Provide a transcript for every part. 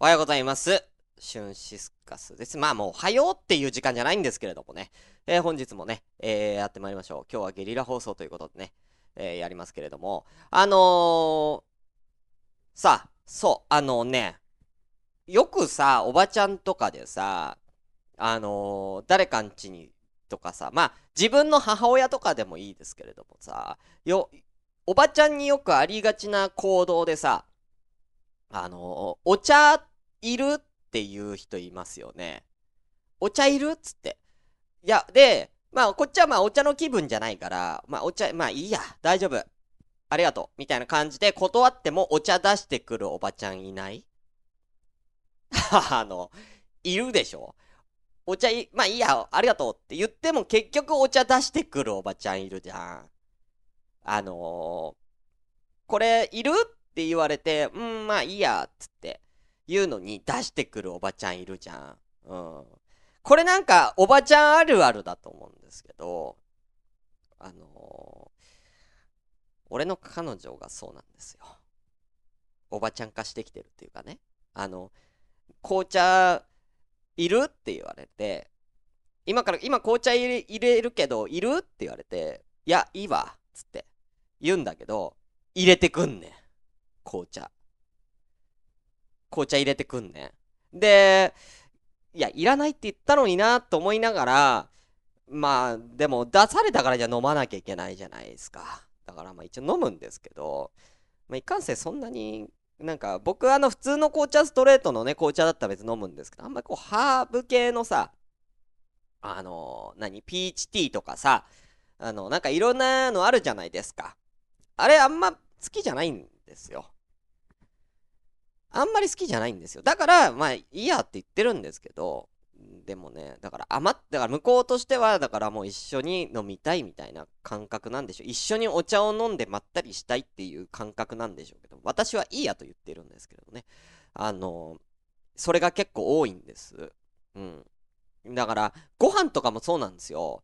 おはようございます。シュンシスカスです。まあもう、おはようっていう時間じゃないんですけれどもね。えー本日もね、えーやってまいりましょう。今日はゲリラ放送ということでね、えーやりますけれども。あのー、さあ、そう、あのね、よくさ、おばちゃんとかでさ、あの誰かんちに、とかさ、まあ、自分の母親とかでもいいですけれどもさ、よ、おばちゃんによくありがちな行動でさ、あのお茶いるっていう人いますよね。お茶いるっつって。いや、で、まあ、こっちはまあ、お茶の気分じゃないから、まあ、お茶、まあ、いいや、大丈夫。ありがとう。みたいな感じで、断ってもお茶出してくるおばちゃんいない？あの、いるでしょ？お茶い、まあいいや、ありがとうって言っても結局お茶出してくるおばちゃんいるじゃん。あのー、これいる？っって言われて、うん、まあいいや、っつって言うのに出してくるおばちゃんいるじゃん。うん。これなんかおばちゃんあるあるだと思うんですけど、あのー、俺の彼女がそうなんですよ。おばちゃん化してきてるっていうかね。あの、紅茶いるって言われて、今から、今紅茶入れ入れるけど、いるって言われて、いや、いいわ、つって言うんだけど、入れてくんねん。紅茶。紅茶入れてくんね。で、いや、いらないって言ったのになと思いながら、まあ、でも出されたからじゃ飲まなきゃいけないじゃないですか。だからまあ一応飲むんですけど、まあいかんせんそんなに、なんか僕あの普通の紅茶ストレートのね、紅茶だったら別に飲むんですけど、あんまりこうハーブ系のさ、あの何、ピーチティーとかさ、あの、なんかいろんなのあるじゃないですか。あれあんま好きじゃないんですよ。あんまり好きじゃないんですよ。だから、まあいいやって言ってるんですけど、でもね、だから余っ、だから向こうとしては、だからもう一緒に飲みたいみたいな感覚なんでしょう。一緒にお茶を飲んでまったりしたいっていう感覚なんでしょうけど、私はいいやと言ってるんですけれどね。あの、それが結構多いんです。うん。だから、ご飯とかもそうなんですよ。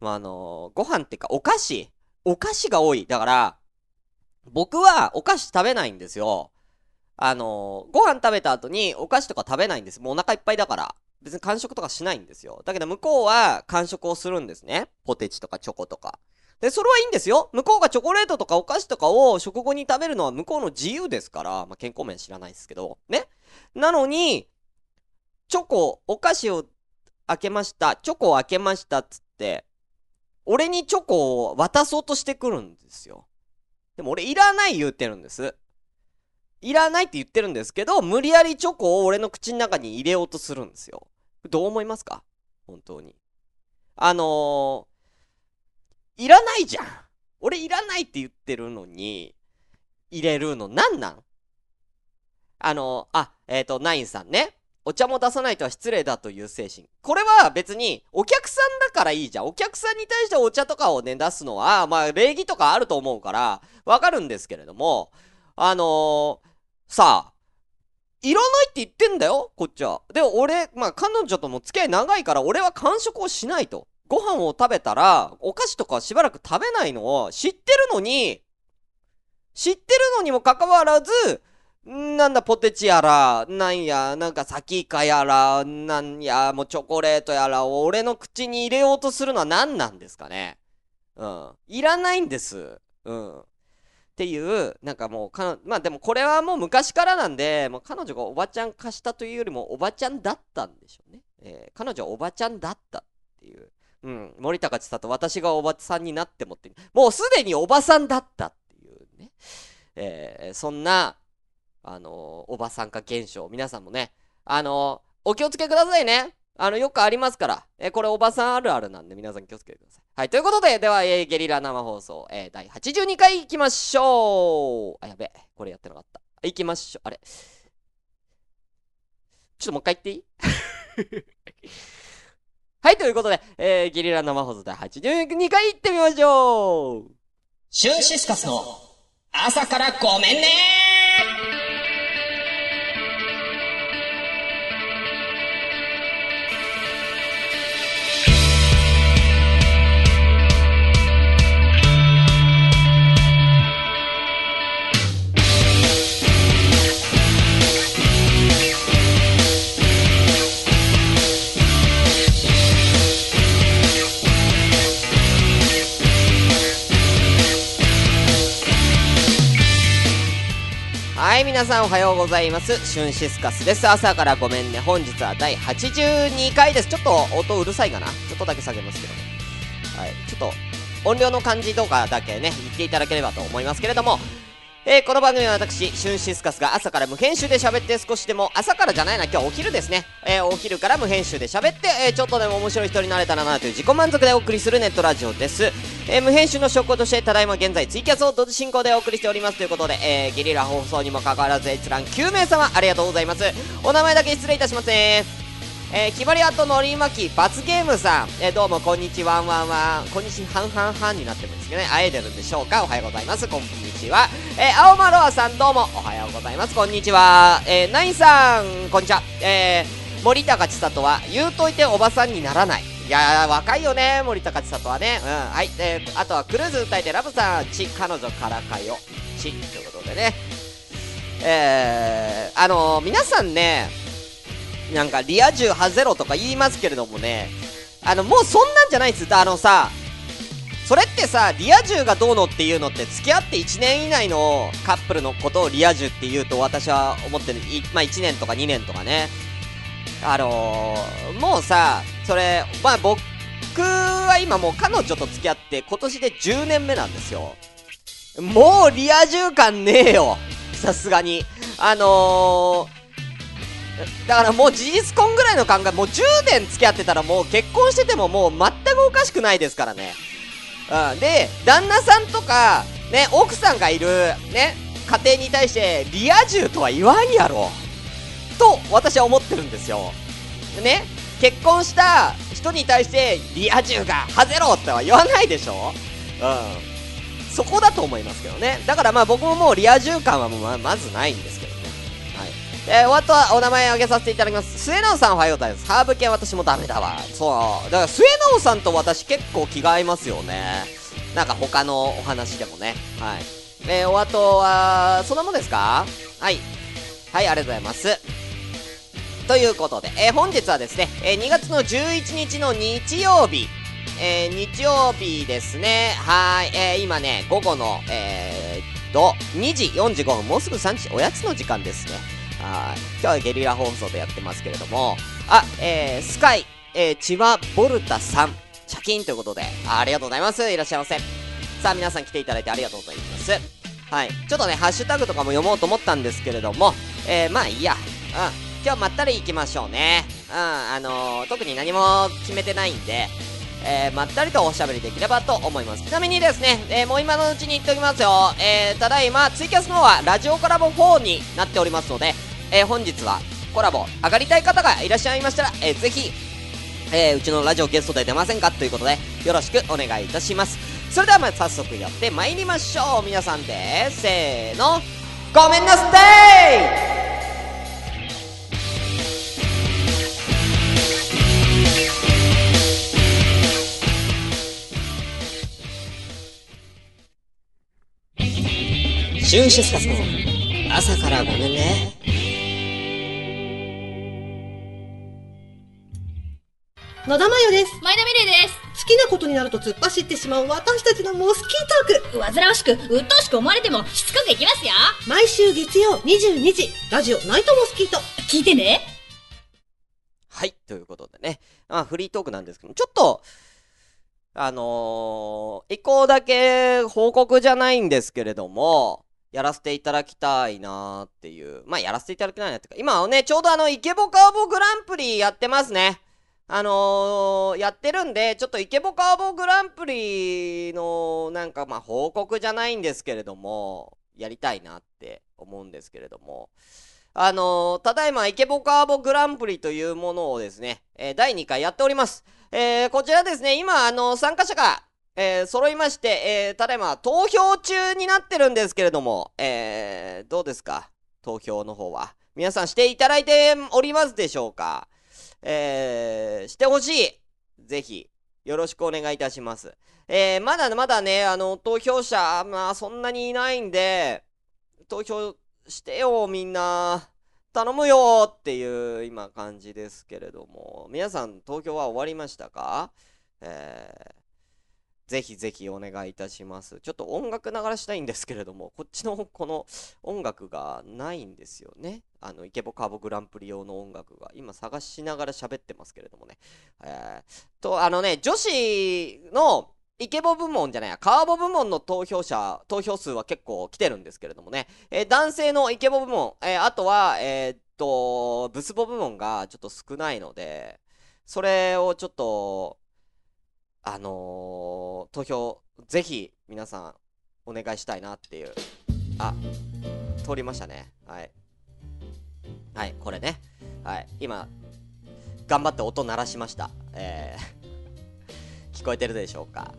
まあ、あの、ご飯っていうかお菓子お菓子が多い。だから、僕はお菓子食べないんですよ。あの、ご飯食べた後にお菓子とか食べないんです。もうお腹いっぱいだから。別に完食とかしないんですよ。だけど向こうは完食をするんですね。ポテチとかチョコとか。で、それはいいんですよ。向こうがチョコレートとかお菓子とかを食後に食べるのは向こうの自由ですから、まあ、健康面知らないですけど、ね。なのに、チョコ、お菓子を開けました。チョコを開けましたっつって、俺にチョコを渡そうとしてくるんですよ。でも俺いらない言ってるんです。いらないって言ってるんですけど、無理やりチョコを俺の口の中に入れようとするんですよ。どう思いますか？本当に。あのー、いらないじゃん。俺いらないって言ってるのに、入れるのなんなん？あのー、あ、えっ、ー、と、ナインさんね。お茶も出さないとは失礼だという精神。これは別にお客さんだからいいじゃん。お客さんに対してお茶とかをね、出すのは、まあ礼儀とかあると思うから、わかるんですけれども、あのー、さあ、いらないって言ってんだよ、こっちは。で、俺、まあ彼女とも付き合い長いから、俺は完食をしないと。ご飯を食べたら、お菓子とかしばらく食べないのを知ってるのに、知ってるのにもかかわらず、なんだ、ポテチやら、なんや、なんか、サキイカやら、なんや、もうチョコレートやらを俺の口に入れようとするのは何なんですかねうん。いらないんです。うん。っていう、なんかもう、かまあでもこれはもう昔からなんで、もう彼女がおばちゃん化したというよりもおばちゃんだったんでしょうね。えー彼女はおばちゃんだったっていう。うん。森高千里、私がおばさんになってもって、もうすでにおばさんだったっていうね。えーそんな、あのーおばさん化現象、皆さんもね、あのーお気をつけくださいね。あの、よくありますから。えーこれおばさんあるあるなんで皆さん気をつけてください。はい、ということで、では、えーゲリラ生放送、えー第82回行きましょうあ、やべえ、これやってなかった。行きましょう。あれちょっともう一回言っていい？はい、ということで、えーゲリラ生放送第82回行ってみましょうシュンシスカスの朝からごめんね皆さんおはようございます。シュンシスカスです。朝からごめんね。本日は第82回です。ちょっと音うるさいかな？ちょっとだけ下げますけどね。はい、ちょっと音量の感じとかだけね、言っていただければと思いますけれども、えーこの番組は私、シュンシスカスが朝から無編集で喋って少しでも、朝からじゃないな、今日お昼ですね。えーお昼から無編集で喋って、えーちょっとでも面白い人になれたらなという自己満足でお送りするネットラジオです。え無編集の証拠として、ただいま現在ツイキャスを同時進行でお送りしておりますということで、えゲリラ放送にもかかわらず閲覧9名様ありがとうございます。お名前だけ失礼いたしますね。えー、きばりあとのりまき罰ゲームさん、えーどうもこんにちは。んわんわんこんにちはんはんはんになってるんですけどね。会えてるんでしょうか？おはようございます。こんにちは、えー、青マロアさんどうも。おはようございます。こんにちは、えー、ナインさんこんにちは。えー、森高千里は言うといておばさんにならない。いやー若いよね森高千里はね。うんはい。えー、あとはクルーズ歌いてラブさんち彼女からかよ。ち。ということでね。えー、あのー、皆さんねなんかリア充はゼロとか言いますけれどもね、あの、もうそんなんじゃないんですあのさ、それってさ、リア充がどうのっていうのって付き合って1年以内のカップルのことをリア充って言うと私は思ってる。いまあ1年とか2年とかね。あのー、もうさ、それ、まあ僕は今もう彼女と付き合って今年で10年目なんですよ。もうリア充感ねえよ。さすがに。あのー、だからもう事実婚ぐらいの考え、もう10年付き合ってたらもう結婚しててももう全くおかしくないですからね。うん。で、旦那さんとか、ね、奥さんがいる、ね、家庭に対してリア充とは言わんやろ。と、私は思ってるんですよ。ね、結婚した人に対してリア充がはぜろっては言わないでしょうん。そこだと思いますけどね。だからまあ僕ももうリア充感はもうままずないんですけど。えー、お後はお名前挙げさせていただきます。末直さんおはようございます。ハーブ系私もダメだわ。そう。だから末直さんと私結構気が合いますよね。なんか他のお話でもね。はい。えー、お後は、そんなもんですか？はい。はい、ありがとうございます。ということで、えー本日はですね、えー2月の11日の日曜日、えー日曜日ですね。はい、えー今ね、午後の、えーと、2時45分、もうすぐ3時、おやつの時間ですね。はい。今日はゲリラ放送でやってますけれども、あ、えー、スカイ、えー、千葉ボルタさん、チャキンということで、ありがとうございます。いらっしゃいませ。さあ、皆さん来ていただいてありがとうございます。はい。ちょっとね、ハッシュタグとかも読もうと思ったんですけれども、えー、まあいいや。うん。今日まったり行きましょうね。うん。あのー、特に何も決めてないんで、えー、まったりとおしゃべりできればと思います。ちなみにですね、えー、もう今のうちに言っておきますよ。えー、ただいま、ツイキャスの方はラジオコラボ4になっておりますので、えー、本日はコラボ上がりたい方がいらっしゃいましたら、えー、ぜひ、えー、うちのラジオゲストで出ませんか？ということで、よろしくお願いいたします。それではまあ早速やってまいりましょう。皆さんで、せーの、ごめんなさいシュンシスカスの朝からごめんね。野田真代です。前田美玲です。好きなことになると突っ走ってしまう私たちのモスキートーク。煩わしく、鬱陶しく思われても、しつこくいきますよ。毎週月曜22時、ラジオナイトモスキート。聞いてね。はい、ということでね、まあフリートークなんですけど、ちょっと、あのー、一個だけ報告じゃないんですけれども、やらせていただきたいなーっていう。まあ、やらせていただきたいなっていうか、今はね、ちょうどあの、イケボカーボグランプリやってますね。あのー、やってるんで、ちょっとイケボカーボグランプリの、なんかまあ、報告じゃないんですけれども、やりたいなって思うんですけれども、あのー、ただいまイケボカーボグランプリというものをですね、えー第2回やっております。えー、こちらですね、今、あの参加者が、えー、揃いまして、えー、ただいま投票中になってるんですけれども、えー、どうですか？投票の方は。皆さんしていただいておりますでしょうか？えー、してほしいぜひ、よろしくお願いいたします。えー、まだまだね、あの、投票者、まあ、そんなにいないんで、投票してよ、みんな。頼むよっていう今感じですけれども、皆さん投票は終わりましたか？えぜひぜひお願いいたします。ちょっと音楽流したいんですけれども、こっちのこの音楽がないんですよね。あの、イケボカーボグランプリ用の音楽が。今探しながら喋ってますけれどもね。えー、と、あのね、女子のイケボ部門じゃないや、カーボ部門の投票者、投票数は結構来てるんですけれどもね。えー男性のイケボ部門、えーあとは、えーっと、ブスボ部門がちょっと少ないので、それをちょっと、あのー投票、ぜひ皆さんお願いしたいなっていう。あ、通りましたね。はい。はい、これね。はい、今、頑張って音鳴らしました。えー、聞こえてるでしょうか？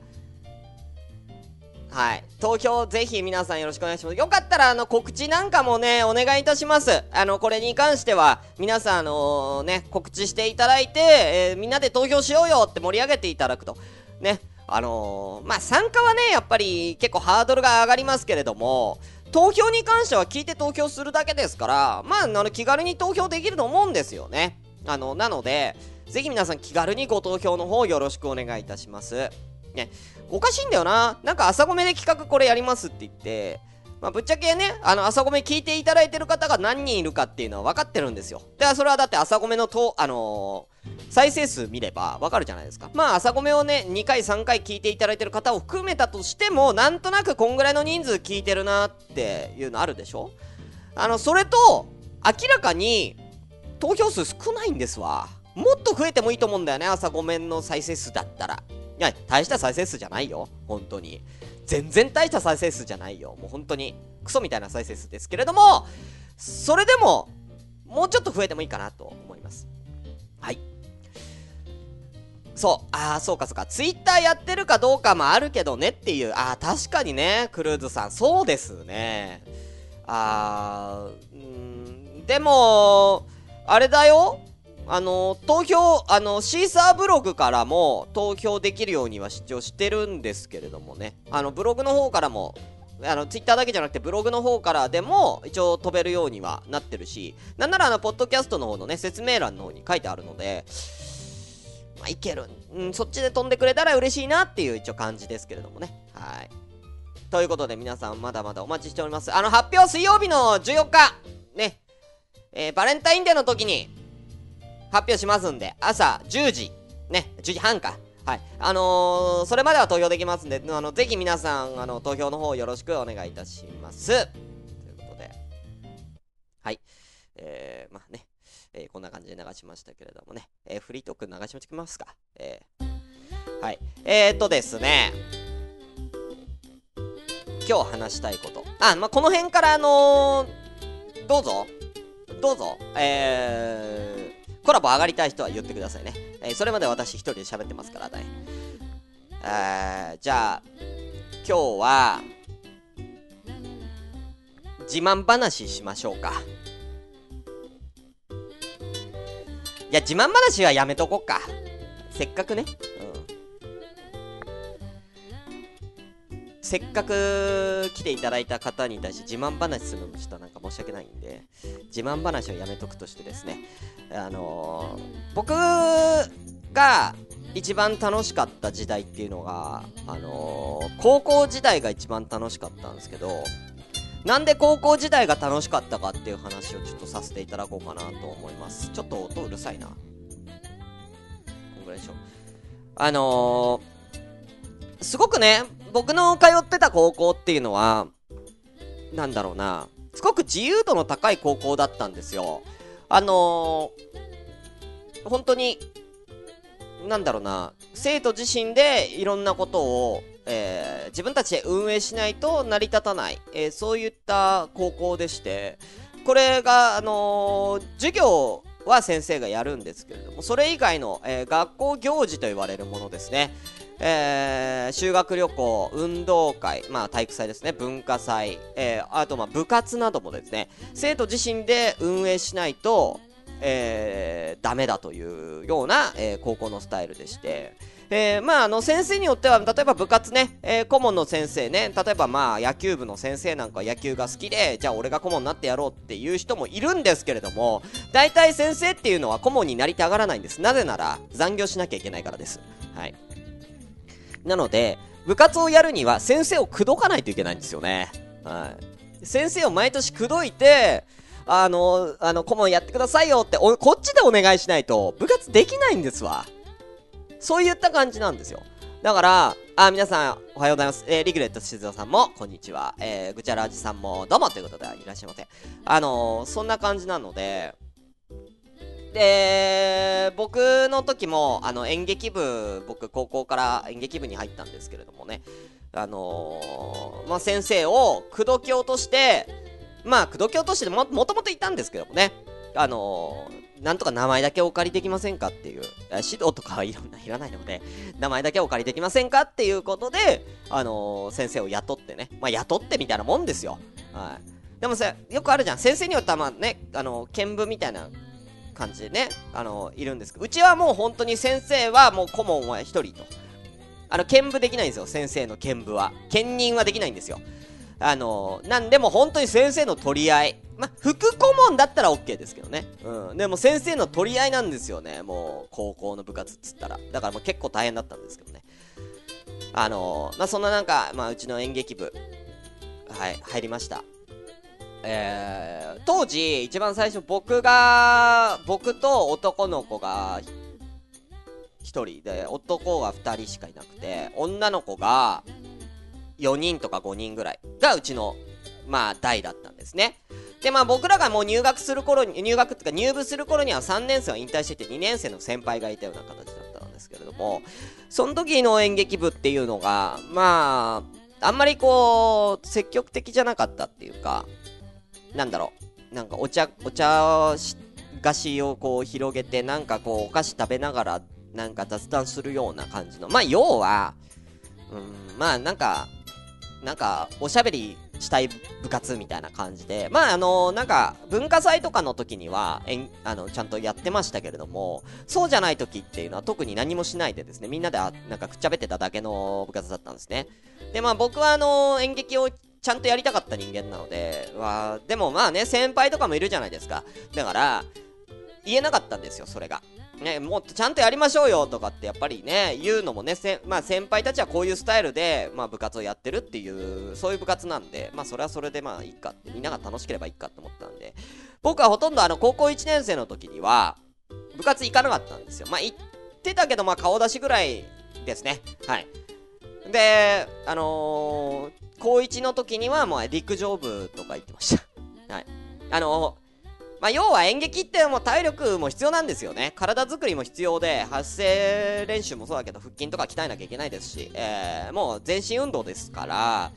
はい。投票ぜひ皆さんよろしくお願いします。よかったら、あの、告知なんかもね、お願いいたします。あの、これに関しては、皆さん、あのね、告知していただいて、えーみんなで投票しようよって盛り上げていただくと。ね。あのーまあ、参加はね、やっぱり結構ハードルが上がりますけれども、投票に関しては聞いて投票するだけですから、まあ、あの、気軽に投票できると思うんですよね。あの、なので、ぜひ皆さん気軽にご投票の方よろしくお願いいたします。ね、おかしいんだよな。なんか朝ごめで企画これやりますって言って、まあ、ぶっちゃけね、あの、朝ごめ聞いていただいてる方が何人いるかっていうのは分かってるんですよ。で、それはだって朝ごめのと、あのー再生数見れば分かるじゃないですか。まあ、朝ごめをね、2回3回聞いていただいてる方を含めたとしても、なんとなくこんぐらいの人数聞いてるなっていうのあるでしょあの、それと、明らかに、投票数少ないんですわ。もっと増えてもいいと思うんだよね、朝ごめんの再生数だったら。いや、大した再生数じゃないよ。本当に。全然大した再生数じゃないよ。もう本当に。クソみたいな再生数ですけれども、それでも、もうちょっと増えてもいいかなと思います。はい。そう。ああ、そうかそうか。ツイッターやってるかどうかもあるけどねっていう。ああ、確かにね、クルーズさん。そうですね。あー、うーん、でも、あれだよ。あの、投票、あの、シーサーブログからも投票できるようには主張してるんですけれどもね。あの、ブログの方からも、あの、ツイッターだけじゃなくてブログの方からでも一応飛べるようにはなってるし、なんならあの、ポッドキャストの方のね、説明欄の方に書いてあるので、まあ、いける。うん、そっちで飛んでくれたら嬉しいなっていう一応感じですけれどもね。はい。ということで皆さんまだまだお待ちしております。あの、発表水曜日の14日、ね、えーバレンタインデーの時に発表しますんで、朝10時、ね、10時半か。はい。あのー、それまでは投票できますんで、あの、ぜひ皆さん、あの、投票の方よろしくお願いいたします。ということで、はい。えー、まあね、えーこんな感じで流しましたけれどもね、えーフリートーク流しまきますか？えーはい。えーとですね、今日話したいこと。あ、まあ、この辺からあのーどうぞ、どうぞ、えー、コラボ上がりたい人は言ってくださいね。えーそれまで私一人で喋ってますからね。えー、じゃあ、今日は、自慢話しましょうか。いや、自慢話はやめとこっか。せっかくね。せっかく来ていただいた方に対して自慢話するのもちょっとなんか申し訳ないんで、自慢話はやめとくとしてですね、あのー僕が一番楽しかった時代っていうのが、あのー高校時代が一番楽しかったんですけど、なんで高校時代が楽しかったかっていう話をちょっとさせていただこうかなと思います。ちょっと音うるさいな。こんぐらいでしょ。あのー、すごくね、僕の通ってた高校っていうのは、なんだろうな、すごく自由度の高い高校だったんですよ。あのー、本当に、なんだろうな、生徒自身でいろんなことを、えー自分たちで運営しないと成り立たない、えーそういった高校でして、これが、あの授業は先生がやるんですけれども、それ以外の、え学校行事と言われるものですね。えー修学旅行、運動会、まあ体育祭ですね、文化祭、えーあとまあ部活などもですね、生徒自身で運営しないと、えーダメだというような、えー高校のスタイルでして、えーまあ、あの先生によっては例えば部活ね、えー顧問の先生ね例えばまあ野球部の先生なんか野球が好きでじゃあ俺が顧問になってやろうっていう人もいるんですけれども大体先生っていうのは顧問になりたがらないんです。なぜなら残業しなきゃいけないからです。はい。なので部活をやるには先生を口説かないといけないんですよね。はい。先生を毎年口説いて、あの、あの、顧問やってくださいよって、こっちでお願いしないと、部活できないんですわ。そういった感じなんですよ。だから、あ、皆さん、おはようございます。えー、リグレット静雄さんも、こんにちは。えー、ぐちゃらじさんも、どうもということで、いらっしゃいませ。あのー、そんな感じなので、で、僕の時も、あの、演劇部、僕、高校から演劇部に入ったんですけれどもね、あのー、まあ、先生を口説き落として、まあ、口説き落としても、もともといたんですけどもね、あのー、なんとか名前だけお借りできませんかっていう、指導とかはいろんないらないので、名前だけお借りできませんかっていうことで、あのー、先生を雇ってね、まあ、雇ってみたいなもんですよ。はい。でもさ、よくあるじゃん。先生によってはまあね、あの、見舞みたいな感じでね、あの、いるんですけど、うちはもう本当に先生はもう顧問は1人と。あの、兼部できないんですよ、先生の兼部は。兼任はできないんですよ。あの、なんでも本当に先生の取り合い。ま、副顧問だったら OK ですけどね。うん。でも先生の取り合いなんですよね。もう、高校の部活っつったら。だからもう結構大変だったんですけどね。あのまあ、そんななんか、まあ、うちの演劇部、はい、入りました。えー、当時、一番最初僕が、僕と男の子が1人で、男が2人しかいなくて、女の子が4人とか5人ぐらいがうちの、まあ、代だったんですね。で、まあ僕らがもう入学する頃に、入学っていうか入部する頃には3年生は引退してて2年生の先輩がいたような形だったんですけれども、その時の演劇部っていうのが、まあ、あんまりこう、積極的じゃなかったっていうか、なんだろう、なんかお茶、お茶菓子をこう広げて、なんかこうお菓子食べながら、なんか雑談するような感じの。まあ、要は、うん、まあなんか、なんか、おしゃべりしたい部活みたいな感じで、まああのなんか、文化祭とかの時には、えん、あの、ちゃんとやってましたけれども、そうじゃない時っていうのは特に何もしないでですね、みんなであ、なんかくっちゃべってただけの部活だったんですね。で、まあ僕はあの演劇をちゃんとやりたかった人間なので、わでもまあね、先輩とかもいるじゃないですか。だから、言えなかったんですよ、それが。ね、もっとちゃんとやりましょうよとかってやっぱりね、言うのもね、せまあ先輩たちはこういうスタイルで、まあ部活をやってるっていう、そういう部活なんで、まあそれはそれでまあいいかって、みんなが楽しければいいかって思ったんで、僕はほとんどあの高校1年生の時には、部活行かなかったんですよ。まあ行ってたけど、まあ顔出しぐらいですね。はい。で、あのー、高1の時にはもう陸上部とか行ってました。はい。あのー、まあ、要は演劇ってもう体力も必要なんですよね。体作りも必要で、発声練習もそうだけど、腹筋とか鍛えなきゃいけないですし、えー、もう全身運動ですから、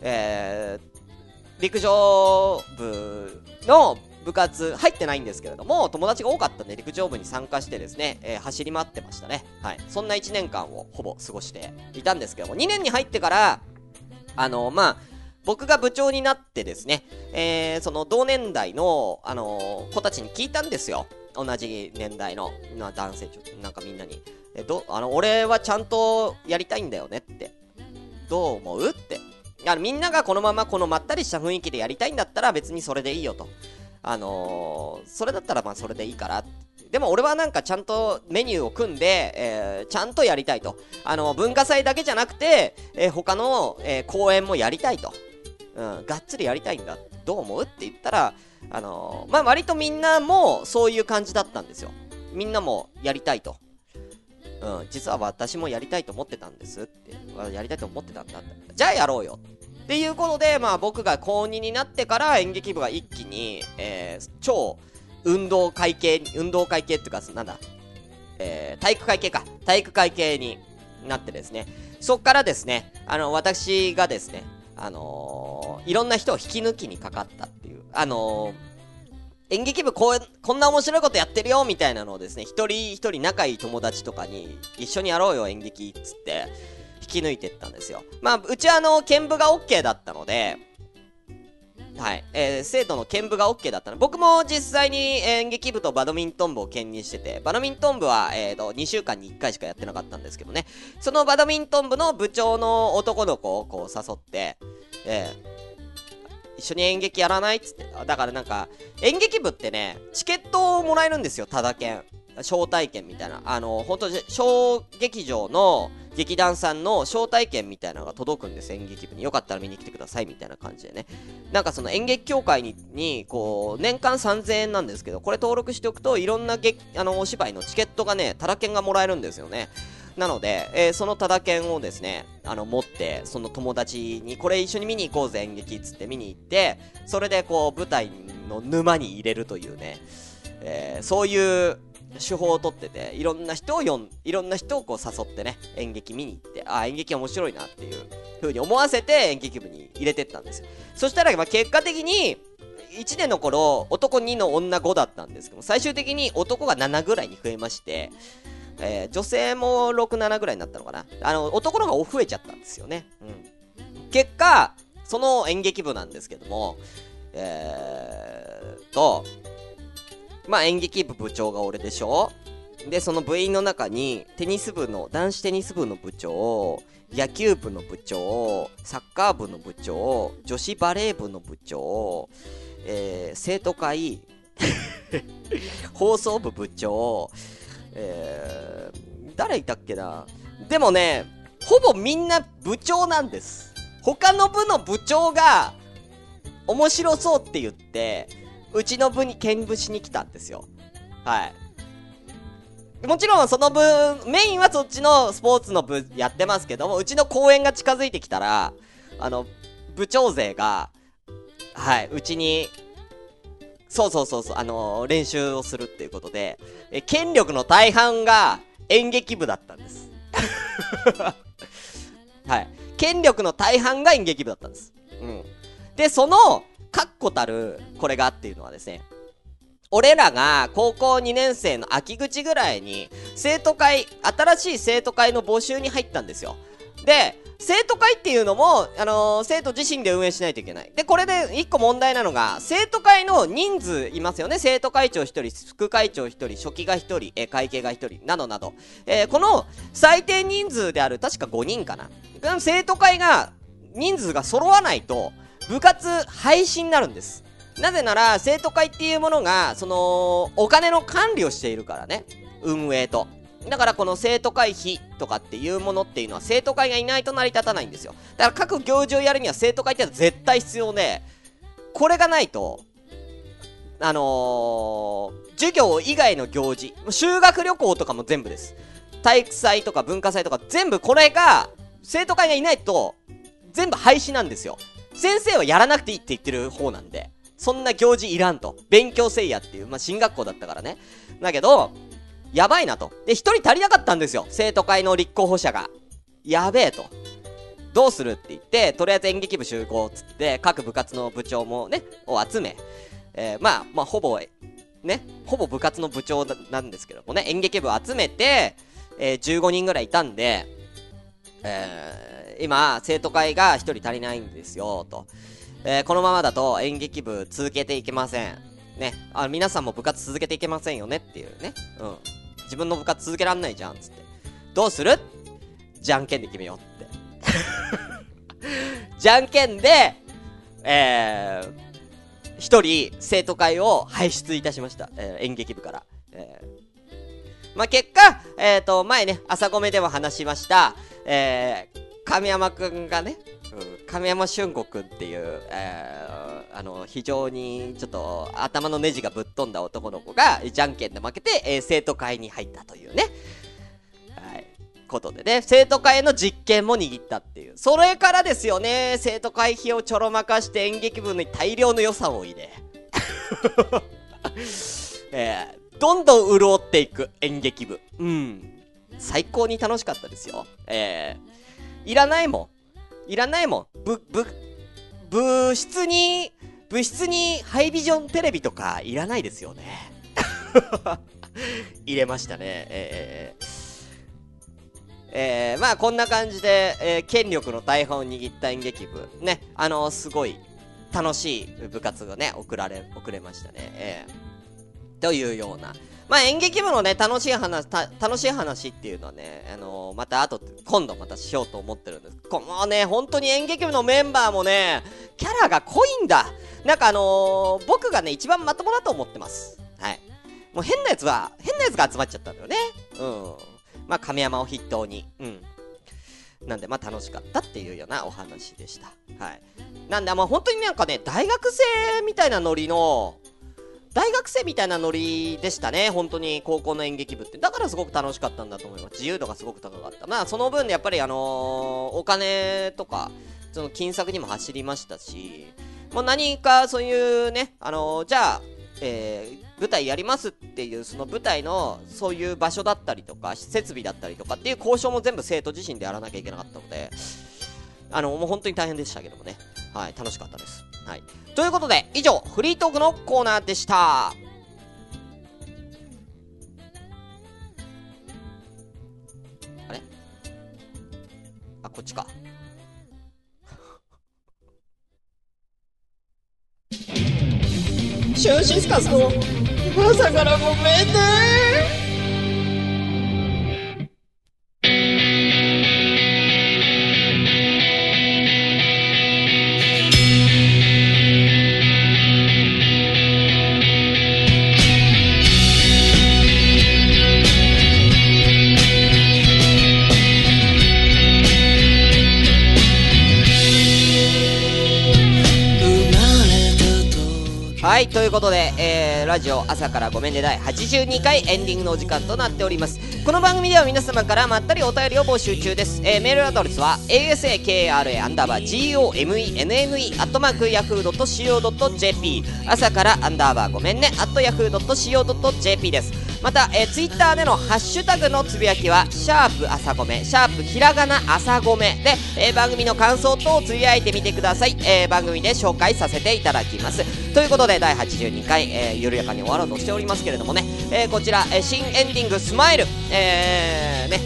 えー、陸上部の部活入ってないんですけれども、友達が多かったんで陸上部に参加してですね、えー、走り回ってましたね。はい。そんな1年間をほぼ過ごしていたんですけども、2年に入ってから、あのー、まあ、僕が部長になってですね、えー、その同年代の、あの、子たちに聞いたんですよ。同じ年代の、な男性、ちょっとなんかみんなに。え、ど、あの、俺はちゃんとやりたいんだよねって。どう思うって。あの、みんながこのままこのまったりした雰囲気でやりたいんだったら別にそれでいいよと。あのー、それだったらまあそれでいいから。でも俺はなんかちゃんとメニューを組んで、えー、ちゃんとやりたいと。あの、文化祭だけじゃなくて、え、他の、えー、公演もやりたいと。うん、がっつりやりたいんだ。どう思うって言ったら、あの、まあ、割とみんなもそういう感じだったんですよ。みんなもやりたいと。うん、実は私もやりたいと思ってたんですって。やりたいと思ってたんだ。じゃあやろうよ。っていうことで、まあ僕が高2になってから演劇部が一気に、えー、超運動会系、運動会系っていうか、なんだ、えー、体育会系か。体育会系になってですね。そっからですね、あの、私がですね、あのー、いろんな人を引き抜きにかかったっていう、あのー、演劇部こう、こんな面白いことやってるよみたいなのをですね、一人一人仲いい友達とかに、一緒にやろうよ演劇っつって、引き抜いてったんですよ。まあ、うちはあの、剣舞が OK だったので、はい。えー、生徒の剣舞が OK だったの。僕も実際に演劇部とバドミントン部を兼任してて、バドミントン部は、えーと、2週間に1回しかやってなかったんですけどね。そのバドミントン部の部長の男の子をこう誘って、えー、一緒に演劇やらないっつって。だからなんか、演劇部ってね、チケットをもらえるんですよ、ただ券。招待券みたいな。あの、本当小劇場の劇団さんの招待券みたいなのが届くんです、演劇部に。よかったら見に来てください、みたいな感じでね。なんかその演劇協会に、にこう、年間3000円なんですけど、これ登録しておくと、いろんな劇、あの、お芝居のチケットがね、タダ券がもらえるんですよね。なので、えー、そのタダ券をですね、あの、持って、その友達に、これ一緒に見に行こうぜ、演劇っつって見に行って、それでこう、舞台の沼に入れるというね、えー、そういう手法をとってて、いろんな人を呼ん、いろんな人をこう誘ってね、演劇見に行って、あ、演劇面白いなっていう風に思わせて演劇部に入れてったんですよ。そしたら、まあ、結果的に、1年の頃、男2の女5だったんですけど最終的に男が7ぐらいに増えまして、えー、女性も6、7ぐらいになったのかな。あの、男の方が増えちゃったんですよね。うん。結果、その演劇部なんですけども、えーと、まあ演劇部部長が俺でしょ？で、その部員の中に、テニス部の、男子テニス部の部長、野球部の部長、サッカー部の部長、女子バレー部の部長、えー、生徒会、放送部部長、えー、誰いたっけな？でもね、ほぼみんな部長なんです。他の部の部長が、面白そうって言って、うちの部に見物しに来たんですよ。はい。もちろんその部、メインはそっちのスポーツの部やってますけども、うちの公演が近づいてきたら、あの、部長勢が、はい、うちに、そうそうそうそう、あのー、練習をするっていうことで、え、権力の大半が演劇部だったんです。はい。権力の大半が演劇部だったんです。うん。で、その、確固たる、これがっていうのはですね、俺らが高校2年生の秋口ぐらいに、生徒会、新しい生徒会の募集に入ったんですよ。で、生徒会っていうのも、あのー、生徒自身で運営しないといけない。で、これで一個問題なのが、生徒会の人数いますよね。生徒会長1人、副会長1人、初期が1人、えー、会計が1人、などなど。えー、この最低人数である、確か5人かな。生徒会が、人数が揃わないと、部活廃止になるんです。なぜなら、生徒会っていうものが、その、お金の管理をしているからね。運営と。だからこの生徒会費とかっていうものっていうのは生徒会がいないと成り立たないんですよ。だから各行事をやるには生徒会ってのは絶対必要で、これがないと、あのー、授業以外の行事、修学旅行とかも全部です。体育祭とか文化祭とか全部これが、生徒会がいないと、全部廃止なんですよ。先生はやらなくていいって言ってる方なんで、そんな行事いらんと。勉強せいやっていう、まあ、進学校だったからね。だけど、やばいなと。で、一人足りなかったんですよ。生徒会の立候補者が。やべえと。どうするって言って、とりあえず演劇部集合っつって、各部活の部長もね、を集め、えー、まあ、まあ、ほぼ、ね、ほぼ部活の部長なんですけどもね、演劇部集めて、えー、15人ぐらいいたんで、えー、今、生徒会が1人足りないんですよ、と。えー、このままだと演劇部続けていけません。ね。あ、皆さんも部活続けていけませんよねっていうね。うん。自分の部活続けらんないじゃん、つって。どうする？じゃんけんで決めようって。じゃんけんで、えー、一人生徒会を輩出いたしました。えー、演劇部から。えー、まあ、結果、えっ、ー、と、前ね、朝ごめでも話しました、えー、亀山くんがね、うん、亀山俊吾くんっていう、えー、あの、非常にちょっと頭のネジがぶっ飛んだ男の子が、じゃんけんで負けて、えー、生徒会に入ったというね。はい。ことでね、生徒会の実験も握ったっていう。それからですよね、生徒会費をちょろまかして演劇部に大量の予算を入れ。えー、どんどん潤っていく演劇部。うん。最高に楽しかったですよ。えー、いらないもん。いらないもん。ぶ、ぶ、部室に、部室にハイビジョンテレビとかいらないですよね。入れましたね。えー、えー、まあこんな感じで、えー、権力の大半を握った演劇部。ね、あのー、すごい楽しい部活がね、送られ、送れましたね。えー、というような、まあ演劇部のね、楽しい話、楽しい話っていうのはね、あのー、また後、今度またしようと思ってるんです。このね、本当に演劇部のメンバーもね、キャラが濃いんだ。なんかあのー、僕がね、一番まともだと思ってます。はい。もう変なやつは、変なやつが集まっちゃったんだよね。うん。まあ亀山を筆頭に。うん。なんでまあ楽しかったっていうようなお話でしたはいなんでまあ本当になんかね大学生みたいなノリの大学生みたいなノリでしたね、本当に高校の演劇部って。だからすごく楽しかったんだと思います。自由度がすごく高かった。まあその分でやっぱりあのーお金とか、その金策にも走りましたし、もう何かそういうね、あのーじゃあ、えー舞台やりますっていうその舞台のそういう場所だったりとか設備だったりとかっていう交渉も全部生徒自身でやらなきゃいけなかったのであのもう本当に大変でしたけどもねはい楽しかったですはい。ということで以上フリートークのコーナーでした。あれ？あこっちか。シュンシスカスの朝からごめんね。ということで、えーラジオ朝からごめんね第82回エンディングのお時間となっておりますこの番組では皆様からまったりお便りを募集中です、えーメールアドレスは asakra アンダーバー gomenne アットマーク yahoo.co.jp 朝からアンダーバーごめんねアット yahoo.co.jp ですまた、えー、ツイッターでのハッシュタグのつぶやきは、シャープ朝ごめ、シャープひらがな朝ごめで、えー番組の感想等をつぶやいてみてください。えー番組で紹介させていただきます。ということで、第82回、えー緩やかに終わろうとしておりますけれどもね、えーこちら、えー新エンディングスマイル、えー、ね、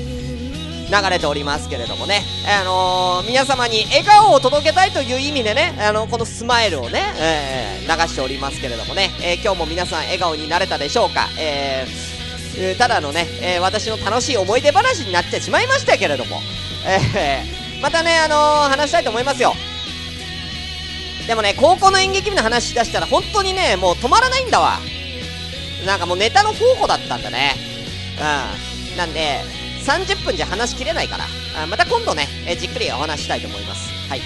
流れておりますけれどもね、あのー皆様に笑顔を届けたいという意味でね、あのこのスマイルをね、えー流しておりますけれどもね、えー今日も皆さん笑顔になれたでしょうか、えーただのね、え私の楽しい思い出話になってしまいましたけれども、えまたね、あの話したいと思いますよ。でもね、高校の演劇部の話し出したら本当にね、もう止まらないんだわ。なんかもうネタの宝庫だったんだね。うん。なんで、30分じゃ話しきれないから、あまた今度ね、えじっくりお話ししたいと思います。はい。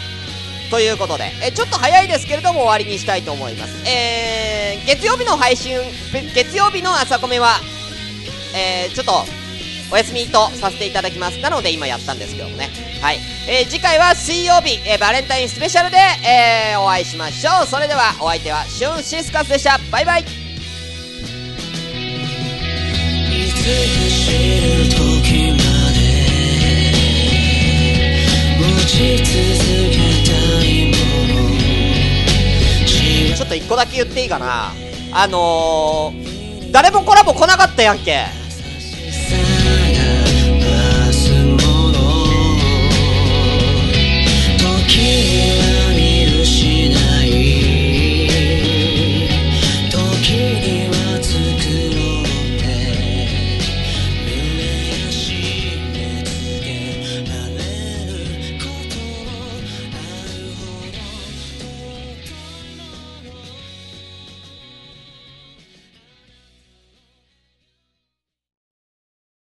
ということで、えちょっと早いですけれども終わりにしたいと思います。えー、月曜日の配信、月曜日の朝コメは、えー、ちょっと、お休みとさせていただきます。なので今やったんですけどもね。はい。えー次回は水曜日、えーバレンタインスペシャルで、えーお会いしましょう。それでは、お相手は、シュンシスカスでした。バイバイちょっと一個だけ言っていいかな。あのー、誰もコラボ来なかったやんけ。